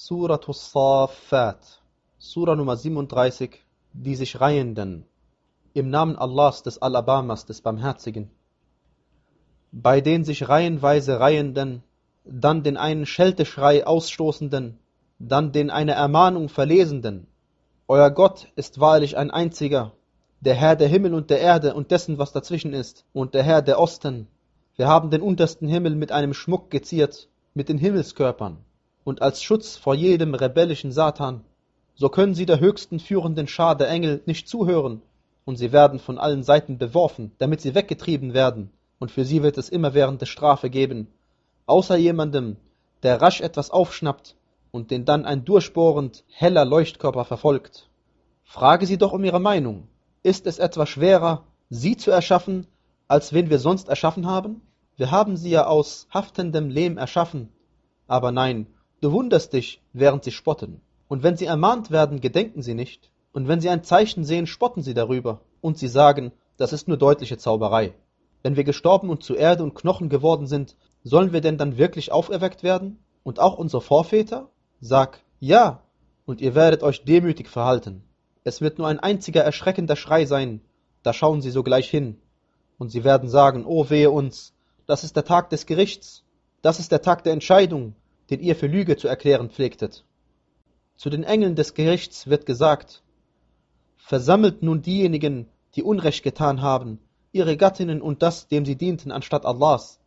Suratus Safat, Sura Nummer 37, die sich Reihenden. Im Namen Allahs des Alabamas, des Barmherzigen. Bei den sich reihenweise Reihenden, dann den einen Schelteschrei ausstoßenden, dann den eine Ermahnung verlesenden. Euer Gott ist wahrlich ein einziger, der Herr der Himmel und der Erde und dessen, was dazwischen ist, und der Herr der Osten. Wir haben den untersten Himmel mit einem Schmuck geziert, mit den Himmelskörpern und als Schutz vor jedem rebellischen Satan, so können sie der höchsten führenden Schar der Engel nicht zuhören, und sie werden von allen Seiten beworfen, damit sie weggetrieben werden, und für sie wird es immerwährende Strafe geben, außer jemandem, der rasch etwas aufschnappt und den dann ein durchbohrend heller Leuchtkörper verfolgt. Frage sie doch um ihre Meinung. Ist es etwa schwerer, sie zu erschaffen, als wen wir sonst erschaffen haben? Wir haben sie ja aus haftendem Lehm erschaffen. Aber nein, Du wunderst dich, während sie spotten. Und wenn sie ermahnt werden, gedenken sie nicht. Und wenn sie ein Zeichen sehen, spotten sie darüber. Und sie sagen, das ist nur deutliche Zauberei. Wenn wir gestorben und zu Erde und Knochen geworden sind, sollen wir denn dann wirklich auferweckt werden? Und auch unsere Vorväter? Sag, ja, und ihr werdet euch demütig verhalten. Es wird nur ein einziger erschreckender Schrei sein, da schauen sie sogleich hin. Und sie werden sagen, oh wehe uns, das ist der Tag des Gerichts, das ist der Tag der Entscheidung, den ihr für Lüge zu erklären pflegtet. Zu den Engeln des Gerichts wird gesagt, versammelt nun diejenigen, die Unrecht getan haben, ihre Gattinnen und das, dem sie dienten, anstatt Allahs,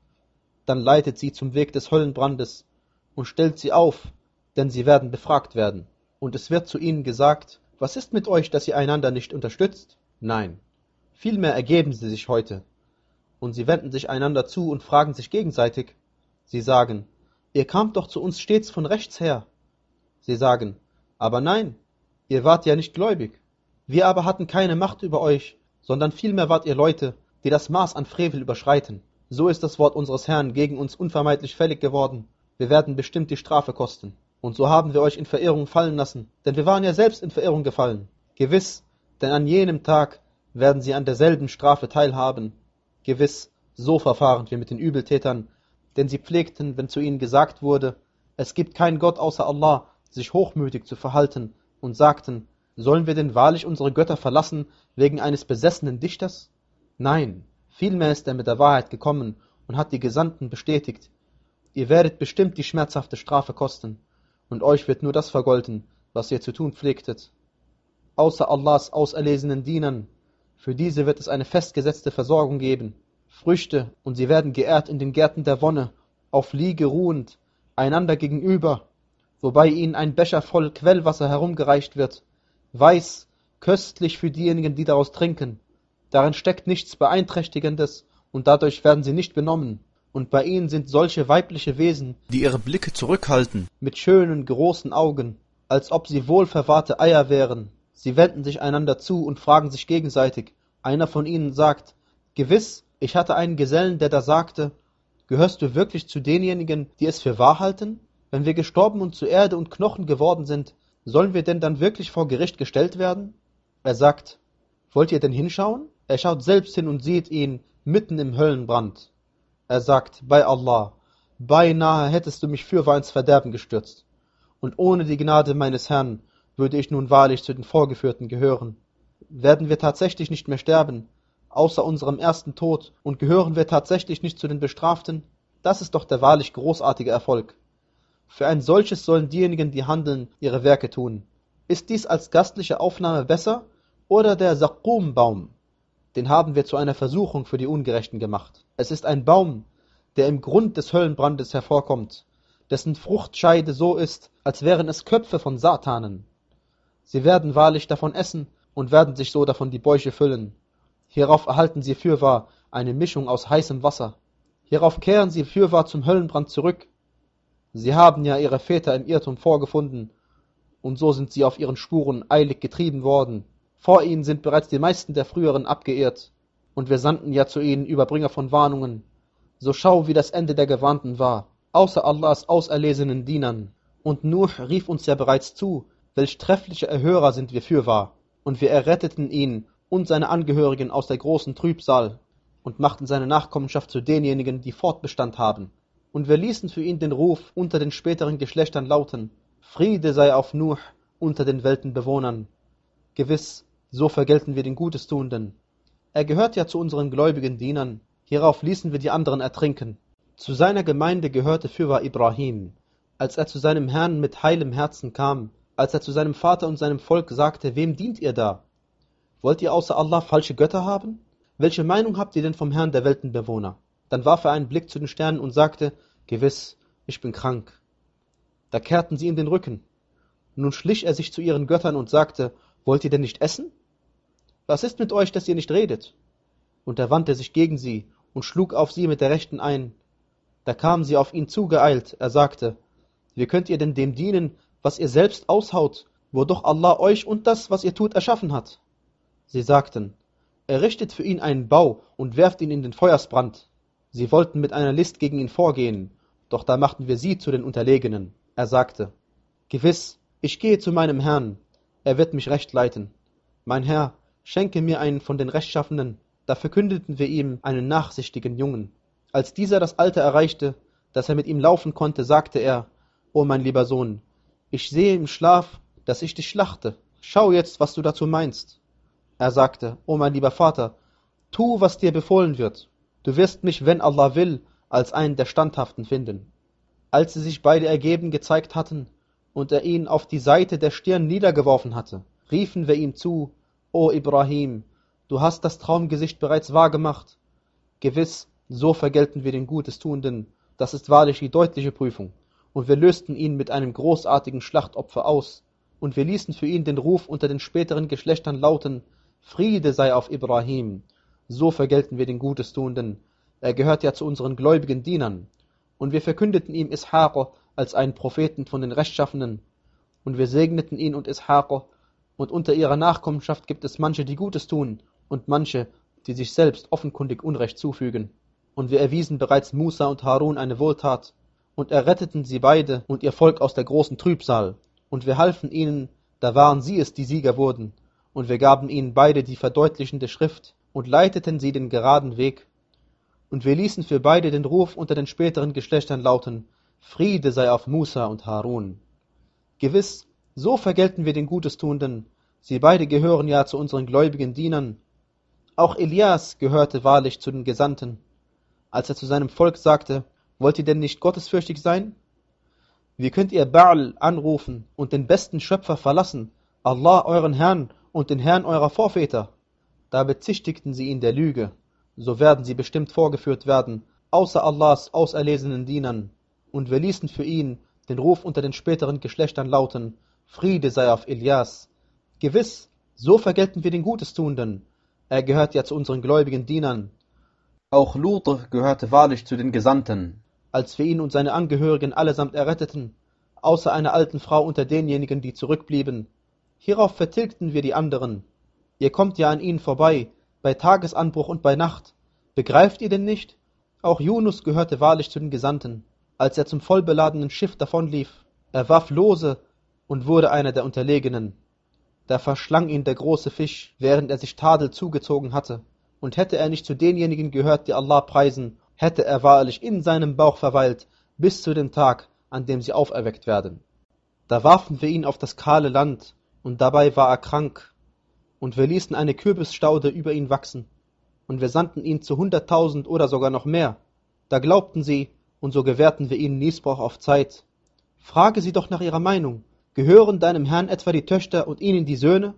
dann leitet sie zum Weg des Höllenbrandes und stellt sie auf, denn sie werden befragt werden. Und es wird zu ihnen gesagt, was ist mit euch, dass ihr einander nicht unterstützt? Nein, vielmehr ergeben sie sich heute. Und sie wenden sich einander zu und fragen sich gegenseitig. Sie sagen, Ihr kamt doch zu uns stets von rechts her. Sie sagen, aber nein, ihr wart ja nicht gläubig. Wir aber hatten keine Macht über euch, sondern vielmehr wart ihr Leute, die das Maß an Frevel überschreiten. So ist das Wort unseres Herrn gegen uns unvermeidlich fällig geworden. Wir werden bestimmt die Strafe kosten. Und so haben wir euch in Verirrung fallen lassen, denn wir waren ja selbst in Verirrung gefallen. Gewiss, denn an jenem Tag werden sie an derselben Strafe teilhaben. Gewiss, so verfahren wir mit den Übeltätern, denn sie pflegten, wenn zu ihnen gesagt wurde, es gibt keinen Gott außer Allah, sich hochmütig zu verhalten und sagten, sollen wir denn wahrlich unsere Götter verlassen wegen eines besessenen Dichters? Nein, vielmehr ist er mit der Wahrheit gekommen und hat die Gesandten bestätigt. Ihr werdet bestimmt die schmerzhafte Strafe kosten, und euch wird nur das vergolten, was ihr zu tun pflegtet. Außer Allahs auserlesenen Dienern, für diese wird es eine festgesetzte Versorgung geben. Früchte, und sie werden geehrt in den Gärten der Wonne, auf Liege ruhend, einander gegenüber, wobei ihnen ein Becher voll Quellwasser herumgereicht wird, weiß, köstlich für diejenigen, die daraus trinken. Darin steckt nichts Beeinträchtigendes, und dadurch werden sie nicht benommen. Und bei ihnen sind solche weibliche Wesen, die ihre Blicke zurückhalten, mit schönen, großen Augen, als ob sie wohlverwahrte Eier wären. Sie wenden sich einander zu und fragen sich gegenseitig. Einer von ihnen sagt, Gewiss, ich hatte einen Gesellen, der da sagte, gehörst du wirklich zu denjenigen, die es für wahr halten? Wenn wir gestorben und zu Erde und Knochen geworden sind, sollen wir denn dann wirklich vor Gericht gestellt werden? Er sagt, wollt ihr denn hinschauen? Er schaut selbst hin und sieht ihn mitten im Höllenbrand. Er sagt, bei Allah, beinahe hättest du mich fürwahr ins Verderben gestürzt. Und ohne die Gnade meines Herrn würde ich nun wahrlich zu den Vorgeführten gehören. Werden wir tatsächlich nicht mehr sterben, außer unserem ersten Tod, und gehören wir tatsächlich nicht zu den Bestraften? Das ist doch der wahrlich großartige Erfolg. Für ein solches sollen diejenigen, die handeln, ihre Werke tun. Ist dies als gastliche Aufnahme besser oder der Saqqum-Baum? Den haben wir zu einer Versuchung für die Ungerechten gemacht. Es ist ein Baum, der im Grund des Höllenbrandes hervorkommt, dessen Fruchtscheide so ist, als wären es Köpfe von Satanen. Sie werden wahrlich davon essen und werden sich so davon die Bäuche füllen. Hierauf erhalten sie fürwahr eine Mischung aus heißem Wasser. Hierauf kehren sie fürwahr zum Höllenbrand zurück. Sie haben ja ihre Väter im Irrtum vorgefunden, und so sind sie auf ihren Spuren eilig getrieben worden. Vor ihnen sind bereits die meisten der früheren abgeehrt, und wir sandten ja zu ihnen Überbringer von Warnungen. So schau, wie das Ende der Gewarnten war, außer Allahs auserlesenen Dienern. Und Nuh rief uns ja bereits zu, welch treffliche Erhörer sind wir fürwahr. Und wir erretteten ihn und seine Angehörigen aus der großen Trübsal und machten seine Nachkommenschaft zu denjenigen, die Fortbestand haben. Und wir ließen für ihn den Ruf unter den späteren Geschlechtern lauten, Friede sei auf Nuh unter den Weltenbewohnern. Gewiss, so vergelten wir den Gutestuenden. Er gehört ja zu unseren gläubigen Dienern. Hierauf ließen wir die anderen ertrinken. Zu seiner Gemeinde gehörte fürwahr Ibrahim. Als er zu seinem Herrn mit heilem Herzen kam, als er zu seinem Vater und seinem Volk sagte, wem dient ihr da? Wollt ihr außer Allah falsche Götter haben? Welche Meinung habt ihr denn vom Herrn der Weltenbewohner? Dann warf er einen Blick zu den Sternen und sagte, Gewiss, ich bin krank. Da kehrten sie ihm den Rücken. Nun schlich er sich zu ihren Göttern und sagte, Wollt ihr denn nicht essen? Was ist mit euch, dass ihr nicht redet? Und er wandte sich gegen sie und schlug auf sie mit der Rechten ein. Da kamen sie auf ihn zugeeilt. Er sagte, Wie könnt ihr denn dem dienen, was ihr selbst aushaut, wo doch Allah euch und das, was ihr tut, erschaffen hat? Sie sagten, Errichtet für ihn einen Bau und werft ihn in den Feuersbrand. Sie wollten mit einer List gegen ihn vorgehen, doch da machten wir sie zu den Unterlegenen. Er sagte, Gewiss, ich gehe zu meinem Herrn, er wird mich recht leiten. Mein Herr, schenke mir einen von den Rechtschaffenen. Da verkündeten wir ihm einen nachsichtigen Jungen. Als dieser das Alter erreichte, dass er mit ihm laufen konnte, sagte er, O mein lieber Sohn, ich sehe im Schlaf, dass ich dich schlachte. Schau jetzt, was du dazu meinst. Er sagte, O mein lieber Vater, tu, was dir befohlen wird. Du wirst mich, wenn Allah will, als einen der Standhaften finden. Als sie sich beide ergeben gezeigt hatten und er ihn auf die Seite der Stirn niedergeworfen hatte, riefen wir ihm zu, O Ibrahim, du hast das Traumgesicht bereits wahrgemacht. Gewiss, so vergelten wir den Gutestuenden, das ist wahrlich die deutliche Prüfung. Und wir lösten ihn mit einem großartigen Schlachtopfer aus, und wir ließen für ihn den Ruf unter den späteren Geschlechtern lauten, Friede sei auf Ibrahim. So vergelten wir den Gutestuenden. Er gehört ja zu unseren gläubigen Dienern. Und wir verkündeten ihm Ishaq als einen Propheten von den Rechtschaffenen. Und wir segneten ihn und Ishaq. Und unter ihrer Nachkommenschaft gibt es manche, die Gutes tun, und manche, die sich selbst offenkundig Unrecht zufügen. Und wir erwiesen bereits Musa und Harun eine Wohltat, und erretteten sie beide und ihr Volk aus der großen Trübsal. Und wir halfen ihnen, da waren sie es, die Sieger wurden. Und wir gaben ihnen beide die verdeutlichende Schrift und leiteten sie den geraden Weg. Und wir ließen für beide den Ruf unter den späteren Geschlechtern lauten, Friede sei auf Musa und Harun. Gewiss, so vergelten wir den Gutestuenden, sie beide gehören ja zu unseren gläubigen Dienern. Auch Elias gehörte wahrlich zu den Gesandten. Als er zu seinem Volk sagte, wollt ihr denn nicht gottesfürchtig sein? Wie könnt ihr Baal anrufen und den besten Schöpfer verlassen, Allah euren Herrn und den Herrn eurer Vorväter? Da bezichtigten sie ihn der Lüge so werden sie bestimmt vorgeführt werden, außer Allahs auserlesenen Dienern. Und wir ließen für ihn den Ruf unter den späteren Geschlechtern lauten, Friede sei auf Elias. Gewiss, so vergelten wir den Gutestuenden. Er gehört ja zu unseren gläubigen Dienern. Auch Lut gehörte wahrlich zu den Gesandten. Als wir ihn und seine Angehörigen allesamt erretteten, außer einer alten Frau unter denjenigen, die zurückblieben. Hierauf vertilgten wir die anderen. Ihr kommt ja an ihnen vorbei, bei Tagesanbruch und bei Nacht. Begreift ihr denn nicht? Auch Yunus gehörte wahrlich zu den Gesandten. Als er zum vollbeladenen Schiff davonlief, er warf Lose und wurde einer der Unterlegenen. Da verschlang ihn der große Fisch, während er sich Tadel zugezogen hatte. Und hätte er nicht zu denjenigen gehört, die Allah preisen, hätte er wahrlich in seinem Bauch verweilt, bis zu dem Tag, an dem sie auferweckt werden. Da warfen wir ihn auf das kahle Land, und dabei war er krank, und wir ließen eine Kürbisstaude über ihn wachsen, und wir sandten ihn zu hunderttausend oder sogar noch mehr. Da glaubten sie, und so gewährten wir ihnen Niesbrauch auf Zeit. Frage sie doch nach ihrer Meinung. Gehören deinem Herrn etwa die Töchter und ihnen die Söhne?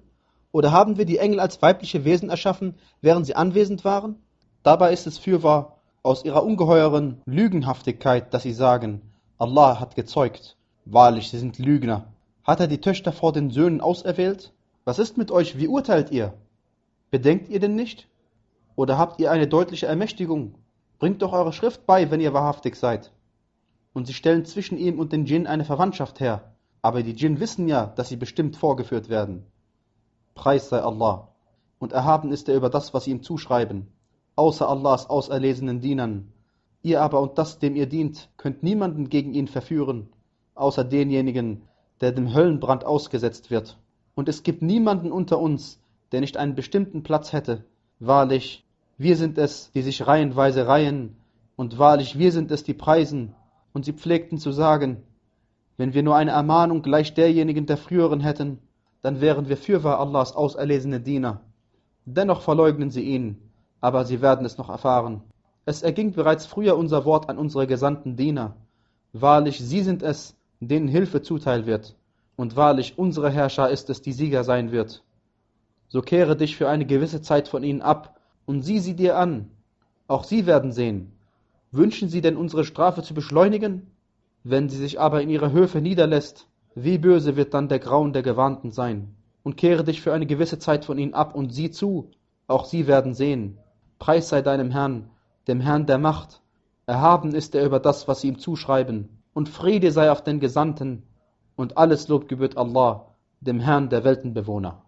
Oder haben wir die Engel als weibliche Wesen erschaffen, während sie anwesend waren? Dabei ist es fürwahr aus ihrer ungeheuren Lügenhaftigkeit, dass sie sagen, Allah hat gezeugt. Wahrlich, sie sind Lügner. Hat er die Töchter vor den Söhnen auserwählt? Was ist mit euch? Wie urteilt ihr? Bedenkt ihr denn nicht? Oder habt ihr eine deutliche Ermächtigung? Bringt doch eure Schrift bei, wenn ihr wahrhaftig seid. Und sie stellen zwischen ihm und den Djinn eine Verwandtschaft her. Aber die Djinn wissen ja, dass sie bestimmt vorgeführt werden. Preis sei Allah. Und erhaben ist er über das, was sie ihm zuschreiben. Außer Allahs auserlesenen Dienern. Ihr aber und das, dem ihr dient, könnt niemanden gegen ihn verführen, außer denjenigen, der dem Höllenbrand ausgesetzt wird. Und es gibt niemanden unter uns, der nicht einen bestimmten Platz hätte. Wahrlich, wir sind es, die sich reihenweise reihen, und wahrlich, wir sind es, die preisen. Und sie pflegten zu sagen, Wenn wir nur eine Ermahnung gleich derjenigen der früheren hätten, dann wären wir fürwahr Allahs auserlesene Diener. Dennoch verleugnen sie ihn, aber sie werden es noch erfahren. Es erging bereits früher unser Wort an unsere gesandten Diener. Wahrlich, sie sind es, denen Hilfe zuteil wird. Und wahrlich, unsere Herrscher ist es, die Sieger sein wird. So kehre dich für eine gewisse Zeit von ihnen ab und sieh sie dir an. Auch sie werden sehen. Wünschen sie denn unsere Strafe zu beschleunigen? Wenn sie sich aber in ihrer Höfe niederlässt, wie böse wird dann der Grauen der Gewarnten sein? Und kehre dich für eine gewisse Zeit von ihnen ab und sieh zu. Auch sie werden sehen. Preis sei deinem Herrn, dem Herrn der Macht. Erhaben ist er über das, was sie ihm zuschreiben. Und Friede sei auf den Gesandten. Und alles Lob gebührt Allah, dem Herrn der Weltenbewohner.